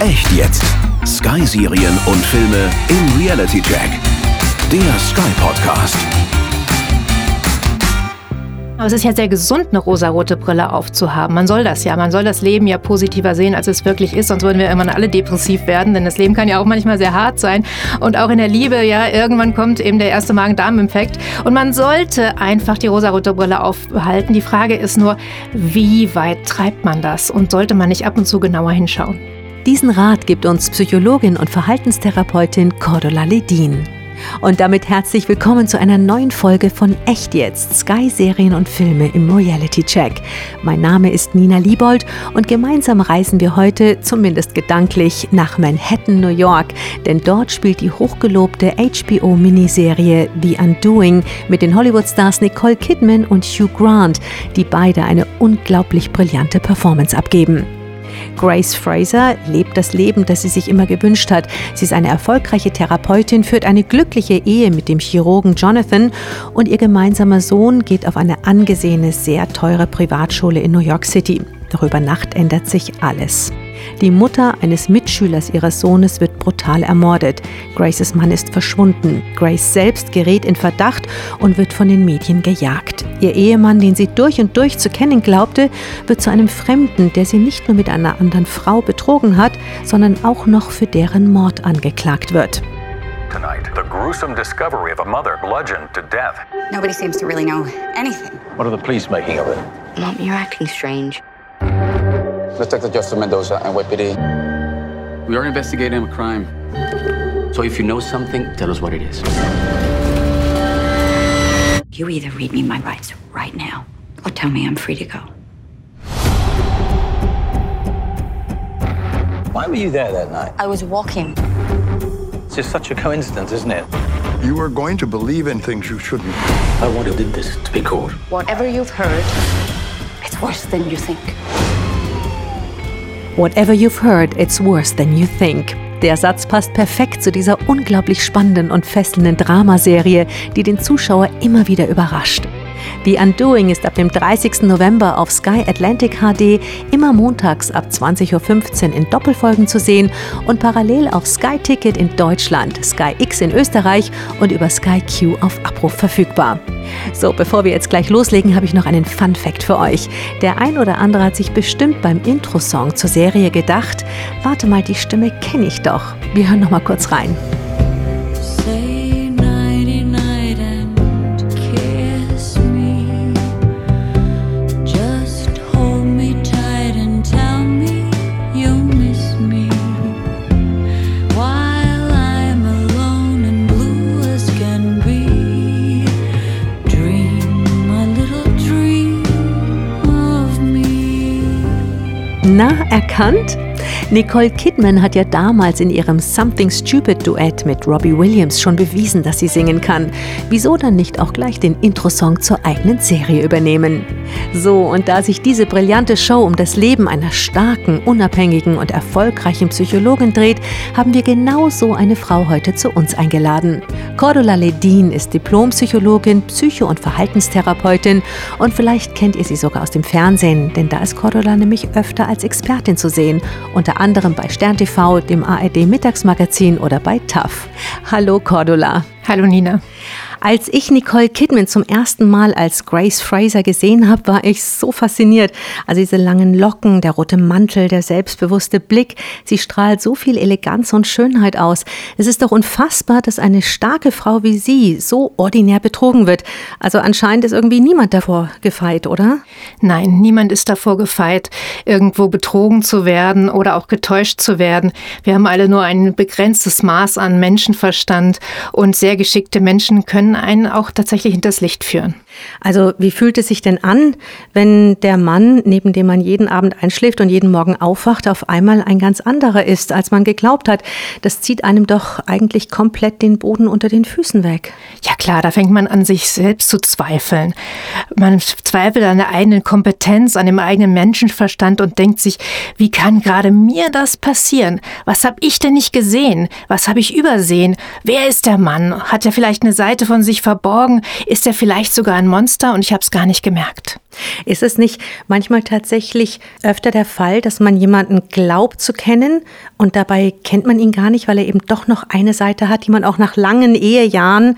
Echt jetzt. Sky-Serien und Filme im Reality Check. Der Sky Podcast. Aber es ist ja sehr gesund, eine rosarote Brille aufzuhaben. Man soll das ja. Man soll das Leben ja positiver sehen, als es wirklich ist. Sonst würden wir irgendwann alle depressiv werden. Denn das Leben kann ja auch manchmal sehr hart sein. Und auch in der Liebe, ja, irgendwann kommt eben der erste Magen-Darm-Infekt. Und man sollte einfach die rosarote Brille aufhalten. Die Frage ist nur, wie weit treibt man das? Und sollte man nicht ab und zu genauer hinschauen? Diesen Rat gibt uns Psychologin und Verhaltenstherapeutin Cordula Ledin. Und damit herzlich willkommen zu einer neuen Folge von Echt jetzt, Sky-Serien und Filme im Reality Check. Mein Name ist Nina Liebold und gemeinsam reisen wir heute, zumindest gedanklich, nach Manhattan, New York, denn dort spielt die hochgelobte HBO-Miniserie The Undoing mit den Hollywood-Stars Nicole Kidman und Hugh Grant, die beide eine unglaublich brillante Performance abgeben. Grace Fraser lebt das Leben, das sie sich immer gewünscht hat. Sie ist eine erfolgreiche Therapeutin, führt eine glückliche Ehe mit dem Chirurgen Jonathan und ihr gemeinsamer Sohn geht auf eine angesehene, sehr teure Privatschule in New York City. Doch über Nacht ändert sich alles. Die Mutter eines Mitschülers ihres Sohnes wird brutal ermordet. Graces Mann ist verschwunden. Grace selbst gerät in Verdacht und wird von den Medien gejagt. Ihr Ehemann, den sie durch und durch zu kennen glaubte, wird zu einem Fremden, der sie nicht nur mit einer anderen Frau betrogen hat, sondern auch noch für deren Mord angeklagt wird. Tonight, the gruesome discovery of a mother bludgeoned to death. Nobody seems to really know anything. What are the police making of it? Mom, you're acting strange. Detective Justin Mendoza, NYPD. We are investigating a crime. So if you know something, tell us what it is. You either read me my rights right now or tell me I'm free to go. Why were you there that night? I was walking. It's just such a coincidence, isn't it? You are going to believe in things you shouldn't. I wanted this to be caught. Whatever you've heard, it's worse than you think. Whatever you've heard, it's worse than you think. Der Satz passt perfekt zu dieser unglaublich spannenden und fesselnden Dramaserie, die den Zuschauer immer wieder überrascht. The Undoing ist ab dem 30. November auf Sky Atlantic HD immer montags ab 20.15 Uhr in Doppelfolgen zu sehen und parallel auf Sky Ticket in Deutschland, Sky X in Österreich und über Sky Q auf Abruf verfügbar. So, bevor wir jetzt gleich loslegen, habe ich noch einen Fun Fact für euch. Der ein oder andere hat sich bestimmt beim Intro-Song zur Serie gedacht, warte mal, die Stimme kenne ich doch. Wir hören noch mal kurz rein. Na, erkannt? Nicole Kidman hat ja damals in ihrem Something Stupid Duett mit Robbie Williams schon bewiesen, dass sie singen kann. Wieso dann nicht auch gleich den Intro-Song zur eigenen Serie übernehmen? So, und da sich diese brillante Show um das Leben einer starken, unabhängigen und erfolgreichen Psychologin dreht, haben wir genau so eine Frau heute zu uns eingeladen. Cordula Ledin ist Diplompsychologin, Psycho- und Verhaltenstherapeutin und vielleicht kennt ihr sie sogar aus dem Fernsehen, denn da ist Cordula nämlich öfter als Expertin zu sehen, unter anderem bei Stern TV, dem ARD Mittagsmagazin oder bei TAF. Hallo Cordula. Hallo Nina. Als ich Nicole Kidman zum ersten Mal als Grace Fraser gesehen habe, war ich so fasziniert. Also diese langen Locken, der rote Mantel, der selbstbewusste Blick, sie strahlt so viel Eleganz und Schönheit aus. Es ist doch unfassbar, dass eine starke Frau wie sie so ordinär betrogen wird. Also anscheinend ist irgendwie niemand davor gefeit, oder? Nein, niemand ist davor gefeit, irgendwo betrogen zu werden oder auch getäuscht zu werden. Wir haben alle nur ein begrenztes Maß an Menschenverstand und sehr geschickte Menschen können einen auch tatsächlich hinters Licht führen. Also wie fühlt es sich denn an, wenn der Mann, neben dem man jeden Abend einschläft und jeden Morgen aufwacht, auf einmal ein ganz anderer ist, als man geglaubt hat? Das zieht einem doch eigentlich komplett den Boden unter den Füßen weg. Ja klar, da fängt man an, sich selbst zu zweifeln. Man zweifelt an der eigenen Kompetenz, an dem eigenen Menschenverstand und denkt sich, wie kann gerade mir das passieren? Was habe ich denn nicht gesehen? Was habe ich übersehen? Wer ist der Mann? Hat er vielleicht eine Seite von sich verborgen? Ist er vielleicht sogar ein Monster und ich habe es gar nicht gemerkt. Ist es nicht manchmal tatsächlich öfter der Fall, dass man jemanden glaubt zu kennen und dabei kennt man ihn gar nicht, weil er eben doch noch eine Seite hat, die man auch nach langen Ehejahren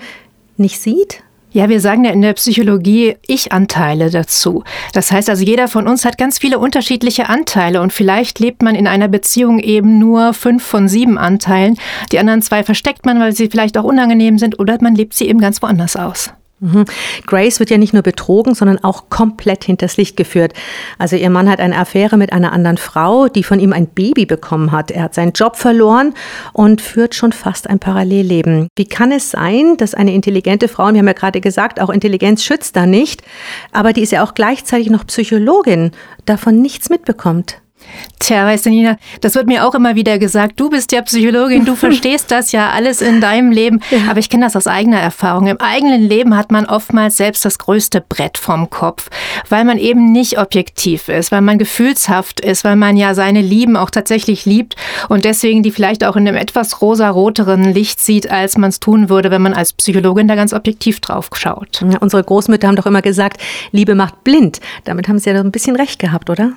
nicht sieht? Ja, wir sagen ja in der Psychologie Ich-Anteile dazu. Das heißt also, jeder von uns hat ganz viele unterschiedliche Anteile und vielleicht lebt man in einer Beziehung eben nur fünf von sieben Anteilen. Die anderen zwei versteckt man, weil sie vielleicht auch unangenehm sind oder man lebt sie eben ganz woanders aus. Mhm. Grace wird ja nicht nur betrogen, sondern auch komplett hinters Licht geführt. Also ihr Mann hat eine Affäre mit einer anderen Frau, die von ihm ein Baby bekommen hat. Er hat seinen Job verloren und führt schon fast ein Parallelleben. Wie kann es sein, dass eine intelligente Frau, wir haben ja gerade gesagt, auch Intelligenz schützt da nicht, aber die ist ja auch gleichzeitig noch Psychologin, davon nichts mitbekommt? Tja, weißt du, Nina, das wird mir auch immer wieder gesagt. Du bist ja Psychologin, du verstehst das ja alles in deinem Leben. Ja. Aber ich kenne das aus eigener Erfahrung. Im eigenen Leben hat man oftmals selbst das größte Brett vom Kopf, weil man eben nicht objektiv ist, weil man gefühlshaft ist, weil man ja seine Lieben auch tatsächlich liebt und deswegen die vielleicht auch in einem etwas rosaroteren Licht sieht, als man es tun würde, wenn man als Psychologin da ganz objektiv drauf schaut. Ja, unsere Großmütter haben doch immer gesagt, Liebe macht blind. Damit haben sie ja doch ein bisschen recht gehabt, oder?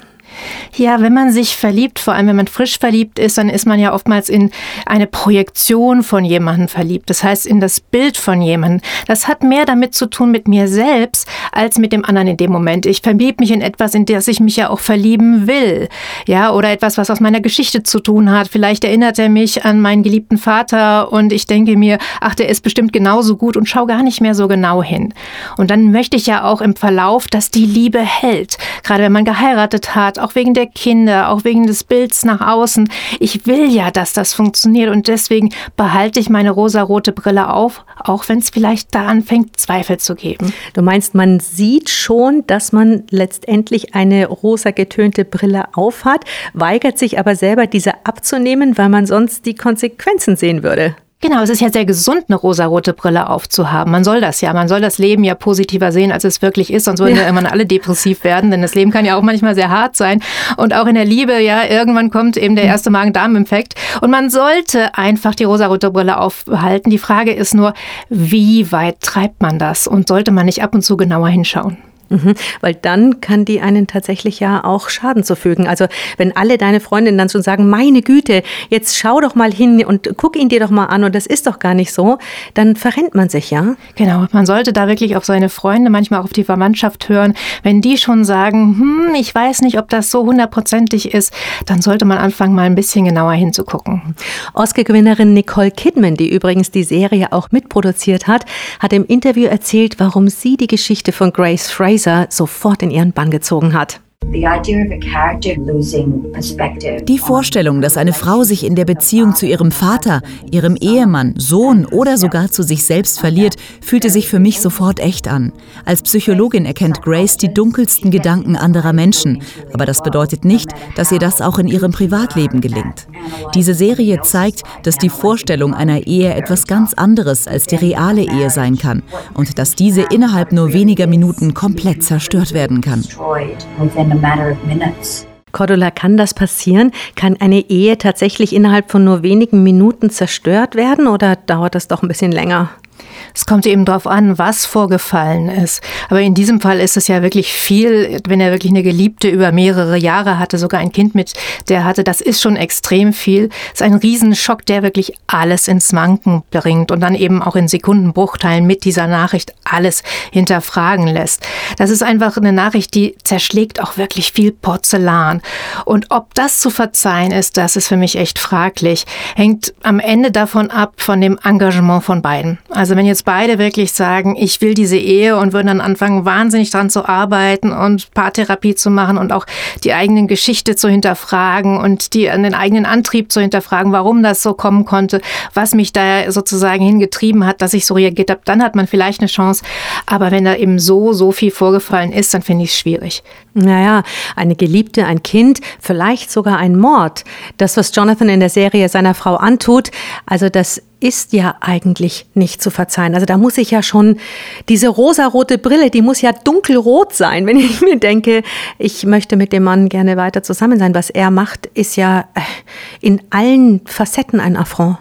Ja, wenn man sich verliebt, vor allem wenn man frisch verliebt ist, dann ist man ja oftmals in eine Projektion von jemandem verliebt. Das heißt, in das Bild von jemandem. Das hat mehr damit zu tun mit mir selbst als mit dem anderen in dem Moment. Ich verliebe mich in etwas, in das ich mich ja auch verlieben will. Ja, oder etwas, was aus meiner Geschichte zu tun hat. Vielleicht erinnert er mich an meinen geliebten Vater und ich denke mir, ach, der ist bestimmt genauso gut und schau gar nicht mehr so genau hin. Und dann möchte ich ja auch im Verlauf, dass die Liebe hält. Gerade wenn man geheiratet hat, auch wegen der Kinder, auch wegen des Bilds nach außen. Ich will ja, dass das funktioniert und deswegen behalte ich meine rosarote Brille auf, auch wenn es vielleicht da anfängt, Zweifel zu geben. Du meinst, man sieht schon, dass man letztendlich eine rosa getönte Brille aufhat, weigert sich aber selber, diese abzunehmen, weil man sonst die Konsequenzen sehen würde. Genau, es ist ja sehr gesund, eine rosarote Brille aufzuhaben. Man soll das ja. Man soll das Leben ja positiver sehen, als es wirklich ist. Sonst würden ja. wir irgendwann alle depressiv werden, denn das Leben kann ja auch manchmal sehr hart sein. Und auch in der Liebe, ja, irgendwann kommt eben der hm. erste Magen-Darm-Infekt. Und man sollte einfach die rosarote Brille aufhalten. Die Frage ist nur, wie weit treibt man das? Und sollte man nicht ab und zu genauer hinschauen? Mhm, weil dann kann die einen tatsächlich ja auch Schaden zufügen. Also wenn alle deine Freundinnen dann schon sagen, meine Güte, jetzt schau doch mal hin und guck ihn dir doch mal an und das ist doch gar nicht so, dann verrennt man sich ja. Genau, man sollte da wirklich auf seine Freunde, manchmal auch auf die Verwandtschaft hören. Wenn die schon sagen, hm, ich weiß nicht, ob das so hundertprozentig ist, dann sollte man anfangen, mal ein bisschen genauer hinzugucken. Oscar-Gewinnerin Nicole Kidman, die übrigens die Serie auch mitproduziert hat, hat im Interview erzählt, warum sie die Geschichte von Grace Fraser Fraser sofort in ihren Bann gezogen hat. Die Vorstellung, dass eine Frau sich in der Beziehung zu ihrem Vater, ihrem Ehemann, Sohn oder sogar zu sich selbst verliert, fühlte sich für mich sofort echt an. Als Psychologin erkennt Grace die dunkelsten Gedanken anderer Menschen, aber das bedeutet nicht, dass ihr das auch in ihrem Privatleben gelingt. Diese Serie zeigt, dass die Vorstellung einer Ehe etwas ganz anderes als die reale Ehe sein kann und dass diese innerhalb nur weniger Minuten komplett zerstört werden kann a matter of minutes. Cordula, kann das passieren? Kann eine Ehe tatsächlich innerhalb von nur wenigen Minuten zerstört werden oder dauert das doch ein bisschen länger? Es kommt eben darauf an, was vorgefallen ist. Aber in diesem Fall ist es ja wirklich viel, wenn er wirklich eine Geliebte über mehrere Jahre hatte, sogar ein Kind mit, der hatte, das ist schon extrem viel. Es ist ein Riesenschock, der wirklich alles ins Wanken bringt und dann eben auch in Sekundenbruchteilen mit dieser Nachricht alles hinterfragen lässt. Das ist einfach eine Nachricht, die zerschlägt auch wirklich viel Porzellan. Und ob das zu verzeihen ist, das ist für mich echt fraglich. Hängt am Ende davon ab, von dem Engagement von beiden. Also wenn jetzt beide wirklich sagen, ich will diese Ehe und würden dann anfangen, wahnsinnig dran zu arbeiten und Paartherapie zu machen und auch die eigenen Geschichte zu hinterfragen und die, den eigenen Antrieb zu hinterfragen, warum das so kommen konnte, was mich da sozusagen hingetrieben hat, dass ich so reagiert habe, dann hat man vielleicht eine Chance. Aber wenn da eben so, so viel vorgefallen ist, dann finde ich es schwierig. Naja, eine Geliebte, ein Kind, vielleicht sogar ein Mord. Das, was Jonathan in der Serie seiner Frau antut, also das ist ja eigentlich nicht zu verzeihen. Also da muss ich ja schon diese rosarote Brille, die muss ja dunkelrot sein, wenn ich mir denke, ich möchte mit dem Mann gerne weiter zusammen sein. Was er macht, ist ja äh, in allen Facetten ein Affront.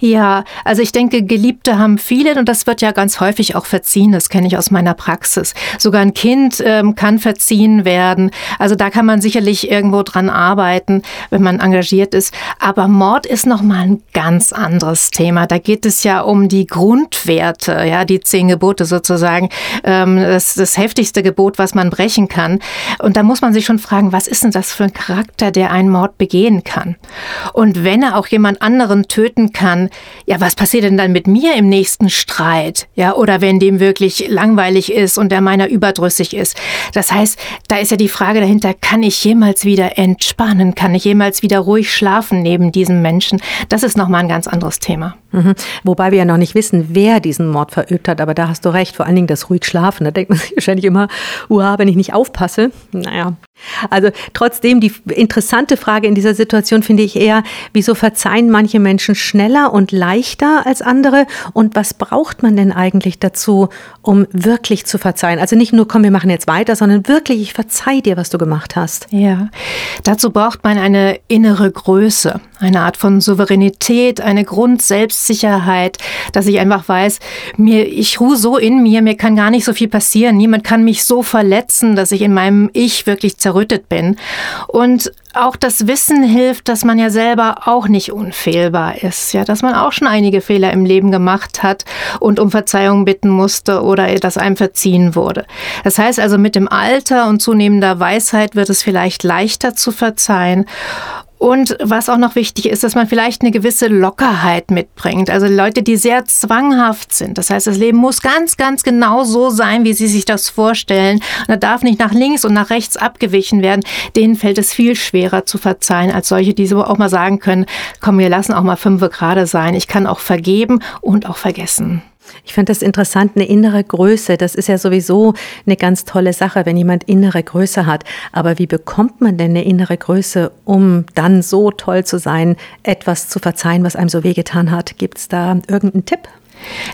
Ja, also ich denke, Geliebte haben viele und das wird ja ganz häufig auch verziehen. Das kenne ich aus meiner Praxis. Sogar ein Kind ähm, kann verziehen werden. Also da kann man sicherlich irgendwo dran arbeiten, wenn man engagiert ist. Aber Mord ist noch mal ein ganz anderes Thema. Da geht es ja um die Grundwerte, ja, die zehn Gebote sozusagen. Ähm, das, das heftigste Gebot, was man brechen kann. Und da muss man sich schon fragen, was ist denn das für ein Charakter, der einen Mord begehen kann? Und wenn er auch jemand anderen töten kann, ja, was passiert denn dann mit mir im nächsten Streit? Ja, oder wenn dem wirklich langweilig ist und der meiner überdrüssig ist. Das heißt, da ist ja die Frage dahinter, kann ich jemals wieder entspannen? Kann ich jemals wieder ruhig schlafen neben diesem Menschen? Das ist nochmal ein ganz anderes Thema. Mhm. Wobei wir ja noch nicht wissen, wer diesen Mord verübt hat, aber da hast du recht, vor allen Dingen das ruhig schlafen. Da denkt man sich wahrscheinlich immer, uha, wenn ich nicht aufpasse. Naja. Also trotzdem, die interessante Frage in dieser Situation finde ich eher, wieso verzeihen manche Menschen schneller und leichter als andere und was braucht man denn eigentlich dazu, um wirklich zu verzeihen? Also nicht nur, komm, wir machen jetzt weiter, sondern wirklich, ich verzeih dir, was du gemacht hast. Ja, dazu braucht man eine innere Größe, eine Art von Souveränität, eine Grundselbstsicherheit, dass ich einfach weiß, mir, ich ruhe so in mir, mir kann gar nicht so viel passieren, niemand kann mich so verletzen, dass ich in meinem Ich wirklich zerrüttet bin. Und auch das Wissen hilft, dass man ja selber auch nicht unfehlbar ist, ja, dass man auch schon einige Fehler im Leben gemacht hat und um Verzeihung bitten musste oder dass einem verziehen wurde. Das heißt also, mit dem Alter und zunehmender Weisheit wird es vielleicht leichter zu verzeihen. Und was auch noch wichtig ist, dass man vielleicht eine gewisse Lockerheit mitbringt. Also Leute, die sehr zwanghaft sind. Das heißt, das Leben muss ganz, ganz genau so sein, wie sie sich das vorstellen. Und da darf nicht nach links und nach rechts abgewichen werden. Denen fällt es viel schwerer zu verzeihen als solche, die so auch mal sagen können, komm, wir lassen auch mal fünf gerade sein. Ich kann auch vergeben und auch vergessen. Ich finde das interessant, eine innere Größe. Das ist ja sowieso eine ganz tolle Sache, wenn jemand innere Größe hat. Aber wie bekommt man denn eine innere Größe, um dann so toll zu sein, etwas zu verzeihen, was einem so wehgetan hat? Gibt es da irgendeinen Tipp?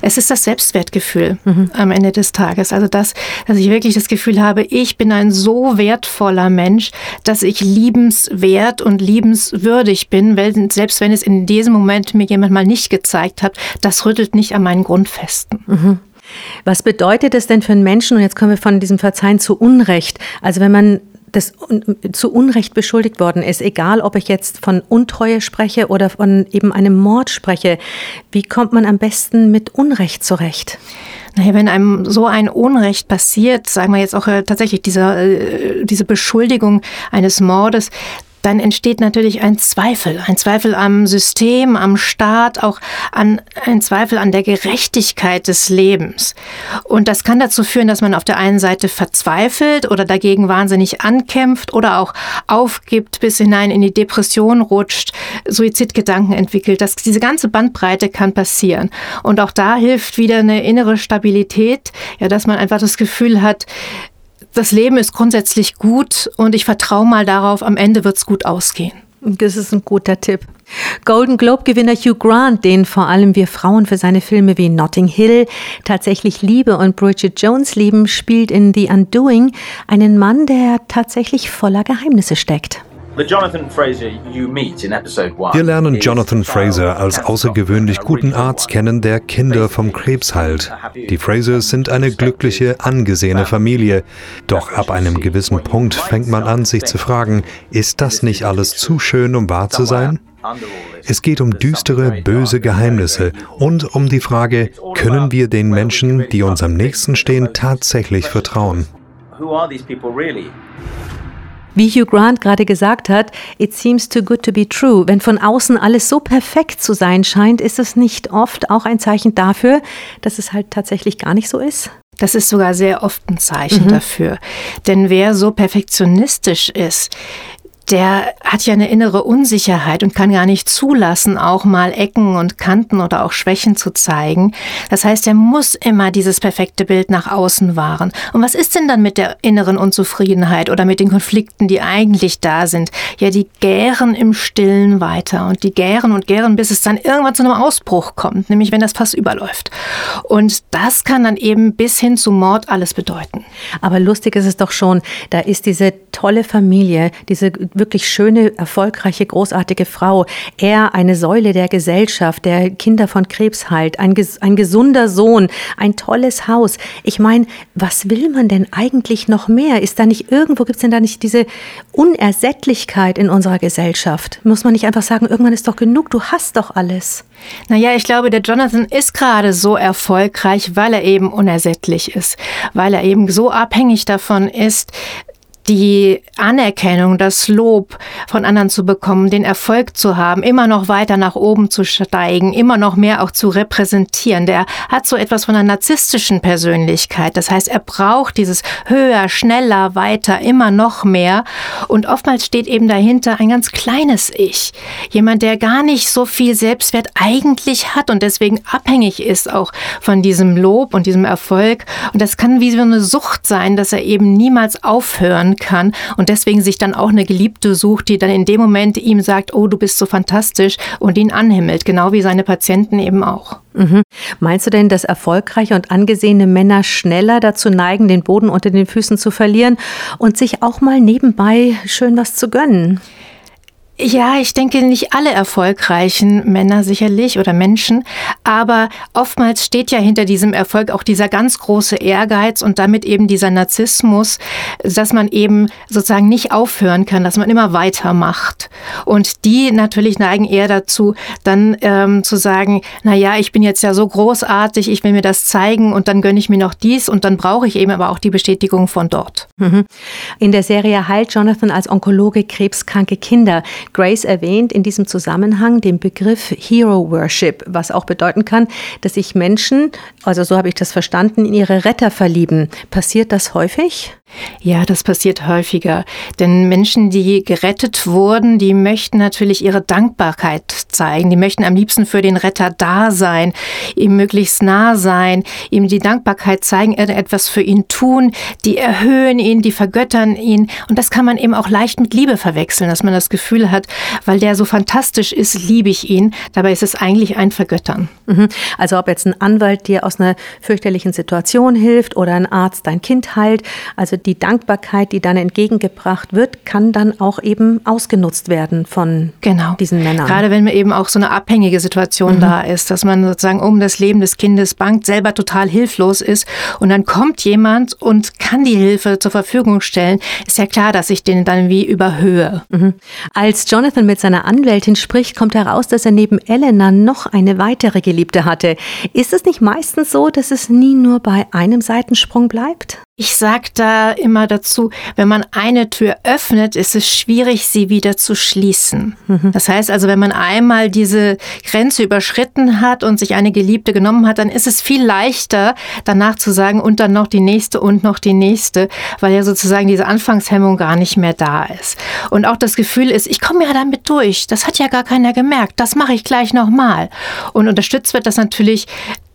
Es ist das Selbstwertgefühl mhm. am Ende des Tages. Also das, dass ich wirklich das Gefühl habe, ich bin ein so wertvoller Mensch, dass ich liebenswert und liebenswürdig bin, weil selbst wenn es in diesem Moment mir jemand mal nicht gezeigt hat, das rüttelt nicht an meinen Grundfesten. Mhm. Was bedeutet es denn für einen Menschen, und jetzt kommen wir von diesem Verzeihen zu Unrecht, also wenn man das zu Unrecht beschuldigt worden ist, egal ob ich jetzt von Untreue spreche oder von eben einem Mord spreche, wie kommt man am besten mit Unrecht zurecht? Naja, wenn einem so ein Unrecht passiert, sagen wir jetzt auch äh, tatsächlich diese, äh, diese Beschuldigung eines Mordes, dann entsteht natürlich ein Zweifel, ein Zweifel am System, am Staat, auch an, ein Zweifel an der Gerechtigkeit des Lebens. Und das kann dazu führen, dass man auf der einen Seite verzweifelt oder dagegen wahnsinnig ankämpft oder auch aufgibt, bis hinein in die Depression rutscht, Suizidgedanken entwickelt. Das, diese ganze Bandbreite kann passieren. Und auch da hilft wieder eine innere Stabilität, ja, dass man einfach das Gefühl hat, das Leben ist grundsätzlich gut und ich vertraue mal darauf, am Ende wird es gut ausgehen. Das ist ein guter Tipp. Golden Globe-Gewinner Hugh Grant, den vor allem wir Frauen für seine Filme wie Notting Hill, tatsächlich Liebe und Bridget Jones lieben, spielt in The Undoing einen Mann, der tatsächlich voller Geheimnisse steckt. Wir lernen Jonathan Fraser als außergewöhnlich guten Arzt kennen, der Kinder vom Krebs heilt. Die Frasers sind eine glückliche, angesehene Familie. Doch ab einem gewissen Punkt fängt man an, sich zu fragen, ist das nicht alles zu schön, um wahr zu sein? Es geht um düstere, böse Geheimnisse und um die Frage, können wir den Menschen, die uns am nächsten stehen, tatsächlich vertrauen? Wie Hugh Grant gerade gesagt hat, it seems too good to be true. Wenn von außen alles so perfekt zu sein scheint, ist es nicht oft auch ein Zeichen dafür, dass es halt tatsächlich gar nicht so ist? Das ist sogar sehr oft ein Zeichen mhm. dafür. Denn wer so perfektionistisch ist, der hat ja eine innere Unsicherheit und kann gar nicht zulassen, auch mal Ecken und Kanten oder auch Schwächen zu zeigen. Das heißt, er muss immer dieses perfekte Bild nach außen wahren. Und was ist denn dann mit der inneren Unzufriedenheit oder mit den Konflikten, die eigentlich da sind? Ja, die gären im Stillen weiter und die gären und gären, bis es dann irgendwann zu einem Ausbruch kommt, nämlich wenn das Pass überläuft. Und das kann dann eben bis hin zu Mord alles bedeuten. Aber lustig ist es doch schon, da ist diese tolle Familie, diese wirklich schöne, erfolgreiche, großartige Frau. Er eine Säule der Gesellschaft, der Kinder von Krebs heilt, ein, ein gesunder Sohn, ein tolles Haus. Ich meine, was will man denn eigentlich noch mehr? Ist da nicht irgendwo, gibt es denn da nicht diese Unersättlichkeit in unserer Gesellschaft? Muss man nicht einfach sagen, irgendwann ist doch genug, du hast doch alles? Naja, ich glaube, der Jonathan ist gerade so erfolgreich, weil er eben unersättlich ist, weil er eben so abhängig davon ist, die Anerkennung, das Lob von anderen zu bekommen, den Erfolg zu haben, immer noch weiter nach oben zu steigen, immer noch mehr auch zu repräsentieren. Der hat so etwas von einer narzisstischen Persönlichkeit. Das heißt, er braucht dieses höher, schneller, weiter, immer noch mehr. Und oftmals steht eben dahinter ein ganz kleines Ich. Jemand, der gar nicht so viel Selbstwert eigentlich hat und deswegen abhängig ist auch von diesem Lob und diesem Erfolg. Und das kann wie so eine Sucht sein, dass er eben niemals aufhören kann und deswegen sich dann auch eine Geliebte sucht, die dann in dem Moment ihm sagt, oh, du bist so fantastisch und ihn anhimmelt, genau wie seine Patienten eben auch. Mhm. Meinst du denn, dass erfolgreiche und angesehene Männer schneller dazu neigen, den Boden unter den Füßen zu verlieren und sich auch mal nebenbei schön was zu gönnen? Ja, ich denke nicht alle erfolgreichen Männer sicherlich oder Menschen, aber oftmals steht ja hinter diesem Erfolg auch dieser ganz große Ehrgeiz und damit eben dieser Narzissmus, dass man eben sozusagen nicht aufhören kann, dass man immer weitermacht. Und die natürlich neigen eher dazu, dann ähm, zu sagen, na ja, ich bin jetzt ja so großartig, ich will mir das zeigen und dann gönne ich mir noch dies und dann brauche ich eben aber auch die Bestätigung von dort. Mhm. In der Serie heilt Jonathan als Onkologe krebskranke Kinder. Grace erwähnt in diesem Zusammenhang den Begriff Hero Worship, was auch bedeuten kann, dass sich Menschen, also so habe ich das verstanden, in ihre Retter verlieben. Passiert das häufig? Ja, das passiert häufiger. Denn Menschen, die gerettet wurden, die möchten natürlich ihre Dankbarkeit zeigen. Die möchten am liebsten für den Retter da sein, ihm möglichst nah sein, ihm die Dankbarkeit zeigen, etwas für ihn tun. Die erhöhen ihn, die vergöttern ihn. Und das kann man eben auch leicht mit Liebe verwechseln, dass man das Gefühl hat, weil der so fantastisch ist, liebe ich ihn. Dabei ist es eigentlich ein Vergöttern. Mhm. Also ob jetzt ein Anwalt dir aus einer fürchterlichen Situation hilft oder ein Arzt dein Kind heilt. Also also die Dankbarkeit, die dann entgegengebracht wird, kann dann auch eben ausgenutzt werden von genau. diesen Männern. Gerade wenn eben auch so eine abhängige Situation mhm. da ist, dass man sozusagen um das Leben des Kindes bangt, selber total hilflos ist und dann kommt jemand und kann die Hilfe zur Verfügung stellen, ist ja klar, dass ich den dann wie überhöhe. Mhm. Als Jonathan mit seiner Anwältin spricht, kommt heraus, dass er neben Elena noch eine weitere Geliebte hatte. Ist es nicht meistens so, dass es nie nur bei einem Seitensprung bleibt? Ich sage da immer dazu, wenn man eine Tür öffnet, ist es schwierig, sie wieder zu schließen. Mhm. Das heißt also, wenn man einmal diese Grenze überschritten hat und sich eine Geliebte genommen hat, dann ist es viel leichter, danach zu sagen, und dann noch die nächste und noch die nächste, weil ja sozusagen diese Anfangshemmung gar nicht mehr da ist. Und auch das Gefühl ist, ich komme ja damit durch. Das hat ja gar keiner gemerkt. Das mache ich gleich nochmal. Und unterstützt wird das natürlich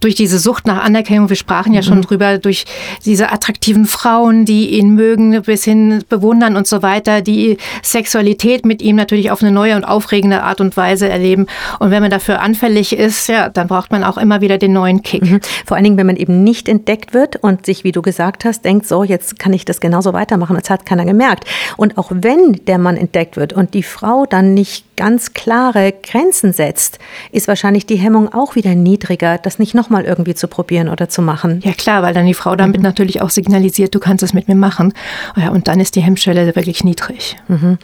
durch diese Sucht nach Anerkennung, wir sprachen ja schon mhm. drüber, durch diese attraktiven Frauen, die ihn mögen, bis hin bewundern und so weiter, die Sexualität mit ihm natürlich auf eine neue und aufregende Art und Weise erleben. Und wenn man dafür anfällig ist, ja, dann braucht man auch immer wieder den neuen Kick. Mhm. Vor allen Dingen, wenn man eben nicht entdeckt wird und sich, wie du gesagt hast, denkt, so, jetzt kann ich das genauso weitermachen, das hat keiner gemerkt. Und auch wenn der Mann entdeckt wird und die Frau dann nicht ganz klare Grenzen setzt, ist wahrscheinlich die Hemmung auch wieder niedriger, das nicht nochmal irgendwie zu probieren oder zu machen. Ja klar, weil dann die Frau damit mhm. natürlich auch signalisiert, du kannst es mit mir machen. Ja, und dann ist die Hemmschwelle wirklich niedrig. Mhm.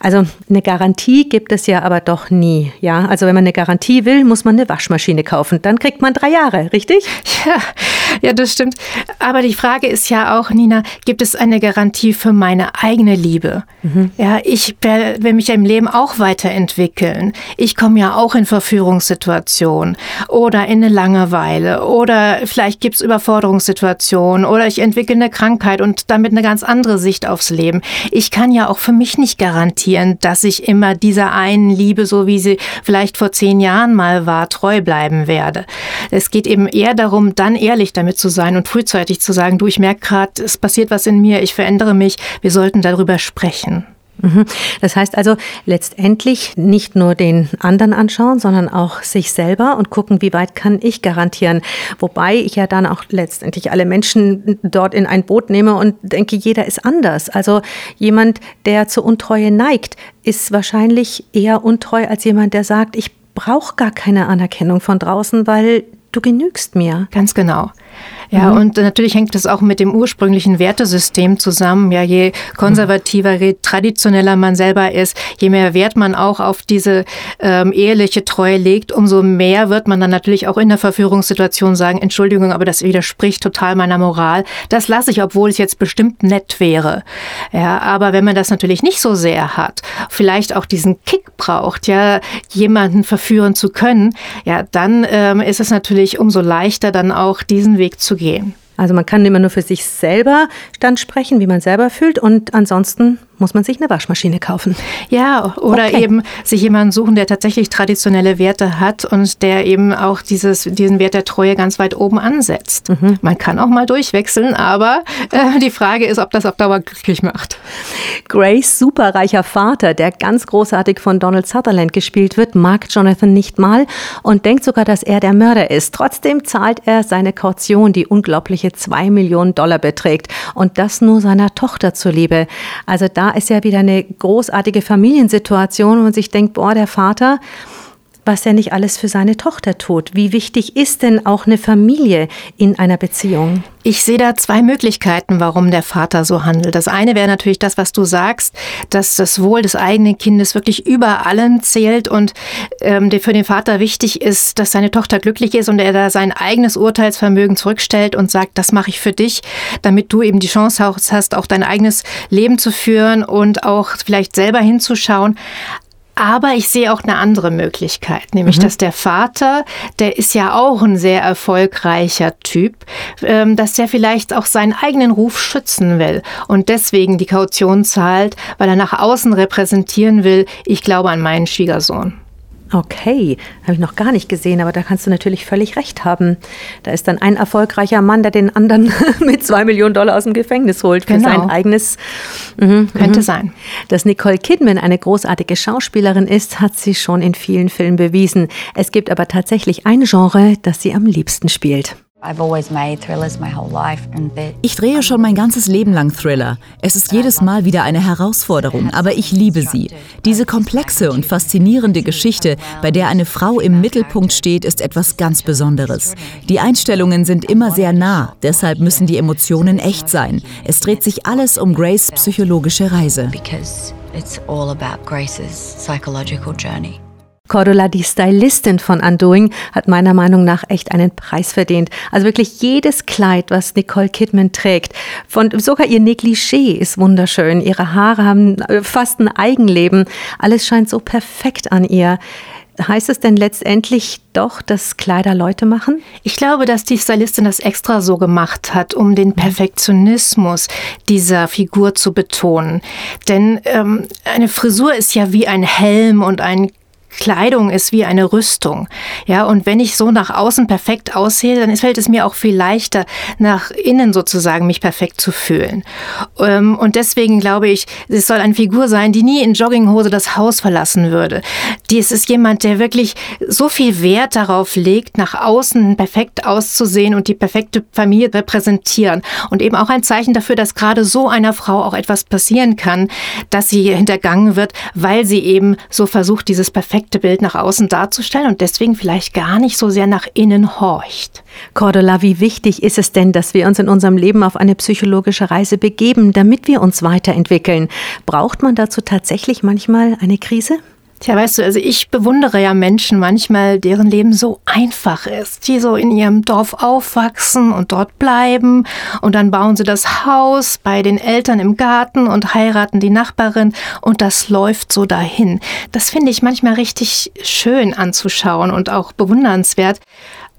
Also eine Garantie gibt es ja aber doch nie. Ja, also wenn man eine Garantie will, muss man eine Waschmaschine kaufen. Dann kriegt man drei Jahre, richtig? Ja, ja, das stimmt. Aber die Frage ist ja auch, Nina, gibt es eine Garantie für meine eigene Liebe? Mhm. Ja, ich will mich im Leben auch weiterentwickeln entwickeln. Ich komme ja auch in Verführungssituationen oder in eine Langeweile oder vielleicht gibt es Überforderungssituationen oder ich entwickle eine Krankheit und damit eine ganz andere Sicht aufs Leben. Ich kann ja auch für mich nicht garantieren, dass ich immer dieser einen Liebe, so wie sie vielleicht vor zehn Jahren mal war, treu bleiben werde. Es geht eben eher darum, dann ehrlich damit zu sein und frühzeitig zu sagen, du, ich merke gerade, es passiert was in mir, ich verändere mich, wir sollten darüber sprechen. Mhm. Das heißt also letztendlich nicht nur den anderen anschauen, sondern auch sich selber und gucken, wie weit kann ich garantieren. Wobei ich ja dann auch letztendlich alle Menschen dort in ein Boot nehme und denke, jeder ist anders. Also jemand, der zur Untreue neigt, ist wahrscheinlich eher untreu als jemand, der sagt, ich brauche gar keine Anerkennung von draußen, weil du genügst mir. Ganz genau. Ja, mhm. und natürlich hängt das auch mit dem ursprünglichen Wertesystem zusammen. Ja, je konservativer, je traditioneller man selber ist, je mehr Wert man auch auf diese ähm, eheliche Treue legt, umso mehr wird man dann natürlich auch in der Verführungssituation sagen, Entschuldigung, aber das widerspricht total meiner Moral. Das lasse ich, obwohl es jetzt bestimmt nett wäre. Ja, aber wenn man das natürlich nicht so sehr hat, vielleicht auch diesen Kick braucht, ja, jemanden verführen zu können, ja, dann ähm, ist es natürlich umso leichter, dann auch diesen Weg zu gehen. Also man kann immer nur für sich selber dann sprechen, wie man selber fühlt und ansonsten muss man sich eine Waschmaschine kaufen. Ja, oder okay. eben sich jemanden suchen, der tatsächlich traditionelle Werte hat und der eben auch dieses, diesen Wert der Treue ganz weit oben ansetzt. Mhm. Man kann auch mal durchwechseln, aber äh, die Frage ist, ob das auf Dauer glücklich macht. Grace superreicher Vater, der ganz großartig von Donald Sutherland gespielt wird, mag Jonathan nicht mal und denkt sogar, dass er der Mörder ist. Trotzdem zahlt er seine Kaution, die unglaubliche zwei Millionen Dollar beträgt und das nur seiner Tochter zuliebe. Also da ist ja wieder eine großartige Familiensituation und sich denkt, boah, der Vater, was er nicht alles für seine Tochter tut. Wie wichtig ist denn auch eine Familie in einer Beziehung? Ich sehe da zwei Möglichkeiten, warum der Vater so handelt. Das eine wäre natürlich das, was du sagst, dass das Wohl des eigenen Kindes wirklich über allem zählt und ähm, für den Vater wichtig ist, dass seine Tochter glücklich ist und er da sein eigenes Urteilsvermögen zurückstellt und sagt, das mache ich für dich, damit du eben die Chance hast, auch dein eigenes Leben zu führen und auch vielleicht selber hinzuschauen. Aber ich sehe auch eine andere Möglichkeit, nämlich mhm. dass der Vater, der ist ja auch ein sehr erfolgreicher Typ, ähm, dass der vielleicht auch seinen eigenen Ruf schützen will und deswegen die Kaution zahlt, weil er nach außen repräsentieren will, ich glaube an meinen Schwiegersohn. Okay, habe ich noch gar nicht gesehen, aber da kannst du natürlich völlig recht haben. Da ist dann ein erfolgreicher Mann, der den anderen mit zwei Millionen Dollar aus dem Gefängnis holt für genau. sein eigenes. Mhm, Könnte mhm. sein. Dass Nicole Kidman eine großartige Schauspielerin ist, hat sie schon in vielen Filmen bewiesen. Es gibt aber tatsächlich ein Genre, das sie am liebsten spielt. Ich drehe schon mein ganzes Leben lang Thriller. Es ist jedes Mal wieder eine Herausforderung, aber ich liebe sie. Diese komplexe und faszinierende Geschichte, bei der eine Frau im Mittelpunkt steht, ist etwas ganz Besonderes. Die Einstellungen sind immer sehr nah, deshalb müssen die Emotionen echt sein. Es dreht sich alles um Grace psychologische Reise. Because it's all about Grace's psychological journey. Cordula, die Stylistin von Undoing, hat meiner Meinung nach echt einen Preis verdient. Also wirklich jedes Kleid, was Nicole Kidman trägt, von sogar ihr Negligé ist wunderschön. Ihre Haare haben äh, fast ein Eigenleben. Alles scheint so perfekt an ihr. Heißt es denn letztendlich doch, dass Kleider Leute machen? Ich glaube, dass die Stylistin das extra so gemacht hat, um den Perfektionismus dieser Figur zu betonen. Denn ähm, eine Frisur ist ja wie ein Helm und ein Kleidung ist wie eine Rüstung. Ja, und wenn ich so nach außen perfekt aussehe, dann fällt es mir auch viel leichter, nach innen sozusagen mich perfekt zu fühlen. Ähm, und deswegen glaube ich, es soll eine Figur sein, die nie in Jogginghose das Haus verlassen würde. Dies ist jemand, der wirklich so viel Wert darauf legt, nach außen perfekt auszusehen und die perfekte Familie repräsentieren. Und eben auch ein Zeichen dafür, dass gerade so einer Frau auch etwas passieren kann, dass sie hintergangen wird, weil sie eben so versucht, dieses perfekte perfekte Bild nach außen darzustellen und deswegen vielleicht gar nicht so sehr nach innen horcht. Cordula, wie wichtig ist es denn, dass wir uns in unserem Leben auf eine psychologische Reise begeben, damit wir uns weiterentwickeln? Braucht man dazu tatsächlich manchmal eine Krise? Tja, weißt du, also ich bewundere ja Menschen manchmal, deren Leben so einfach ist, die so in ihrem Dorf aufwachsen und dort bleiben und dann bauen sie das Haus bei den Eltern im Garten und heiraten die Nachbarin und das läuft so dahin. Das finde ich manchmal richtig schön anzuschauen und auch bewundernswert.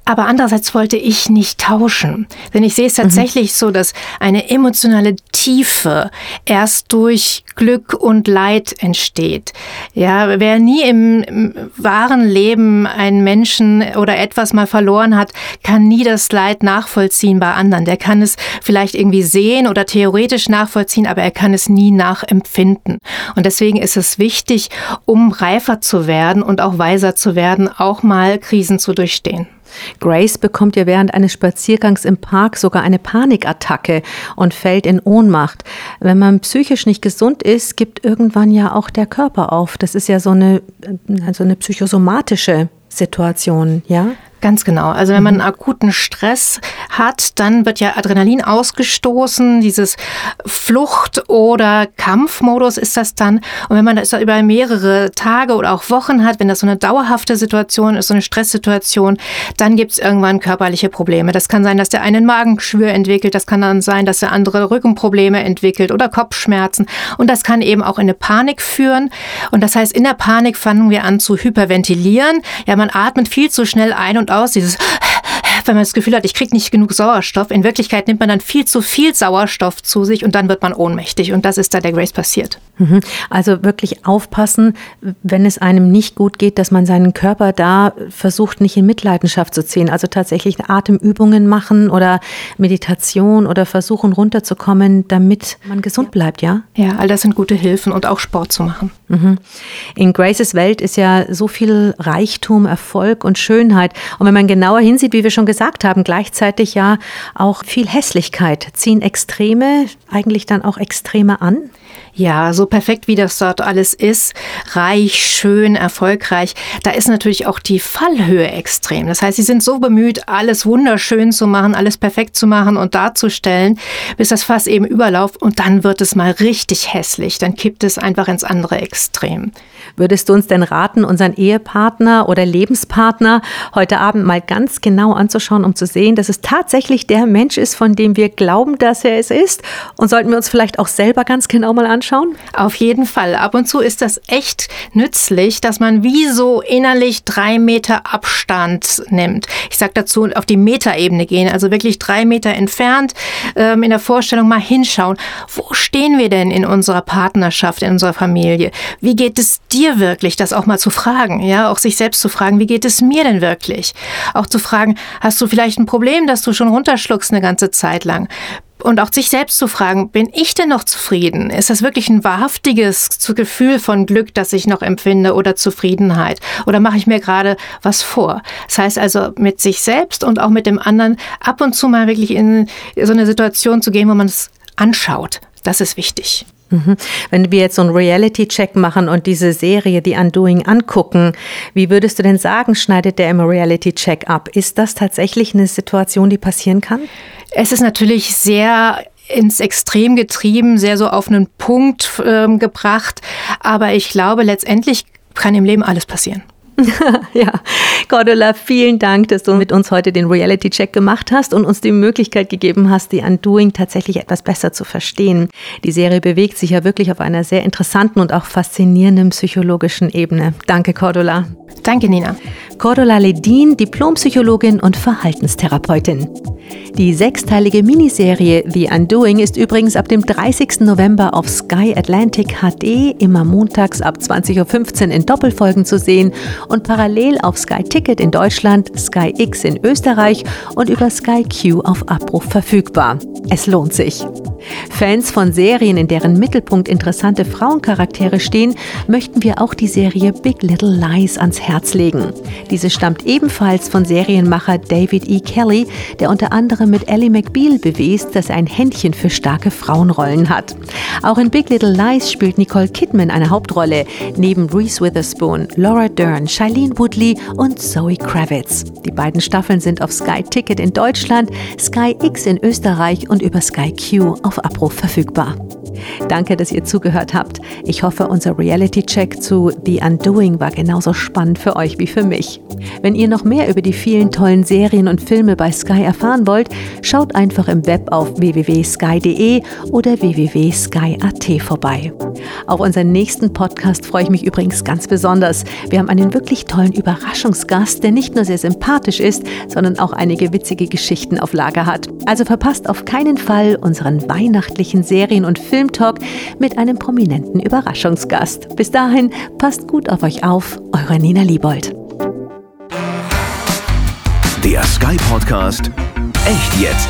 Aber andererseits wollte ich nicht tauschen. Denn ich sehe es mhm. tatsächlich mhm. so, dass eine emotionale Tiefe erst durch Glück und Leid entsteht. Ja, wer nie im, im wahren Leben einen Menschen oder etwas mal verloren hat, kann nie das Leid nachvollziehen bei anderen. Der kann es vielleicht irgendwie sehen oder theoretisch nachvollziehen, aber er kann es nie nachempfinden. Und deswegen ist es wichtig, um reifer zu werden und auch weiser zu werden, auch mal Krisen zu durchstehen. Grace bekommt ja während eines Spaziergangs im Park sogar eine Panikattacke und fällt in Ohnmacht. Wenn man psychisch nicht gesund ist, gibt irgendwann ja auch der Körper auf. Das ist ja so eine, also eine psychosomatische Situation, ja? Ganz genau. Also wenn man mhm. einen akuten Stress hat, dann wird ja Adrenalin ausgestoßen, dieses Flucht- oder Kampfmodus ist das dann. Und wenn man das über mehrere Tage oder auch Wochen hat, wenn das so eine dauerhafte Situation ist, so eine Stresssituation, dann gibt es irgendwann körperliche Probleme. Das kann sein, dass der eine ein Magengeschwür entwickelt, das kann dann sein, dass der andere Rückenprobleme entwickelt oder Kopfschmerzen. Und das kann eben auch in eine Panik führen. Und das heißt, in der Panik fangen wir an zu hyperventilieren. Ja, man atmet viel zu schnell ein und aus, dieses wenn man das Gefühl hat, ich kriege nicht genug Sauerstoff. In Wirklichkeit nimmt man dann viel zu viel Sauerstoff zu sich und dann wird man ohnmächtig. Und das ist da der Grace passiert. Mhm. Also wirklich aufpassen, wenn es einem nicht gut geht, dass man seinen Körper da versucht, nicht in Mitleidenschaft zu ziehen. Also tatsächlich Atemübungen machen oder Meditation oder versuchen runterzukommen, damit man gesund bleibt, ja? Ja, all das sind gute Hilfen und auch Sport zu machen. Mhm. In Graces Welt ist ja so viel Reichtum, Erfolg und Schönheit. Und wenn man genauer hinsieht, wie wir schon gesagt haben, gleichzeitig ja auch viel Hässlichkeit. Ziehen Extreme eigentlich dann auch Extreme an? Ja, so perfekt wie das dort alles ist, reich, schön, erfolgreich, da ist natürlich auch die Fallhöhe extrem. Das heißt, sie sind so bemüht, alles wunderschön zu machen, alles perfekt zu machen und darzustellen, bis das Fass eben überlauft und dann wird es mal richtig hässlich. Dann kippt es einfach ins andere Extrem. Würdest du uns denn raten, unseren Ehepartner oder Lebenspartner heute Abend mal ganz genau anzuschauen, um zu sehen, dass es tatsächlich der Mensch ist, von dem wir glauben, dass er es ist? Und sollten wir uns vielleicht auch selber ganz genau mal anschauen? Auf jeden Fall. Ab und zu ist das echt nützlich, dass man wie so innerlich drei Meter Abstand nimmt. Ich sage dazu, auf die Metaebene gehen, also wirklich drei Meter entfernt ähm, in der Vorstellung mal hinschauen. Wo stehen wir denn in unserer Partnerschaft, in unserer Familie? Wie geht es dir wirklich, das auch mal zu fragen, ja, auch sich selbst zu fragen, wie geht es mir denn wirklich? Auch zu fragen, hast du vielleicht ein Problem, das du schon runterschluckst eine ganze Zeit lang? Und auch sich selbst zu fragen, bin ich denn noch zufrieden? Ist das wirklich ein wahrhaftiges Gefühl von Glück, das ich noch empfinde oder Zufriedenheit? Oder mache ich mir gerade was vor? Das heißt also, mit sich selbst und auch mit dem anderen ab und zu mal wirklich in so eine Situation zu gehen, wo man es anschaut. Das ist wichtig. Mhm. Wenn wir jetzt so einen Reality-Check machen und diese Serie, die Undoing, angucken, wie würdest du denn sagen, schneidet der im Reality-Check ab? Ist das tatsächlich eine Situation, die passieren kann? Es ist natürlich sehr ins Extrem getrieben, sehr so auf einen Punkt äh, gebracht. Aber ich glaube, letztendlich kann im Leben alles passieren. ja, Cordula, vielen Dank, dass du mit uns heute den Reality-Check gemacht hast und uns die Möglichkeit gegeben hast, die Undoing tatsächlich etwas besser zu verstehen. Die Serie bewegt sich ja wirklich auf einer sehr interessanten und auch faszinierenden psychologischen Ebene. Danke, Cordula. Danke, Nina. Cordula Ledin, Diplompsychologin und Verhaltenstherapeutin. Die sechsteilige Miniserie The Undoing ist übrigens ab dem 30. November auf Sky Atlantic HD immer montags ab 20.15 Uhr in Doppelfolgen zu sehen und parallel auf Sky Ticket in Deutschland, Sky X in Österreich und über Sky Q auf Abruf verfügbar. Es lohnt sich. Fans von Serien, in deren Mittelpunkt interessante Frauencharaktere stehen, möchten wir auch die Serie Big Little Lies ans Herz legen. Diese stammt ebenfalls von Serienmacher David E. Kelly, der unter anderem mit Ellie McBeal bewies, dass er ein Händchen für starke Frauenrollen hat. Auch in Big Little Lies spielt Nicole Kidman eine Hauptrolle, neben Reese Witherspoon, Laura Dern, Shailene Woodley und Zoe Kravitz. Die beiden Staffeln sind auf Sky Ticket in Deutschland, Sky X in Österreich und über Sky Q auf Abruf verfügbar. Danke, dass ihr zugehört habt. Ich hoffe, unser Reality-Check zu The Undoing war genauso spannend für euch wie für mich. Wenn ihr noch mehr über die vielen tollen Serien und Filme bei Sky erfahren wollt, schaut einfach im Web auf www.sky.de oder www.sky.at vorbei. Auf unseren nächsten Podcast freue ich mich übrigens ganz besonders. Wir haben einen wirklich tollen Überraschungsgast, der nicht nur sehr sympathisch ist, sondern auch einige witzige Geschichten auf Lager hat. Also verpasst auf keinen Fall unseren weihnachtlichen Serien- und Filmtalk mit einem prominenten Überraschungsgast. Bis dahin, passt gut auf euch auf, eure Nina Liebold. Der Sky Podcast Echt jetzt.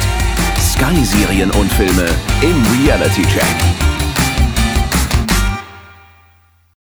Sky Serien und Filme im Reality Check.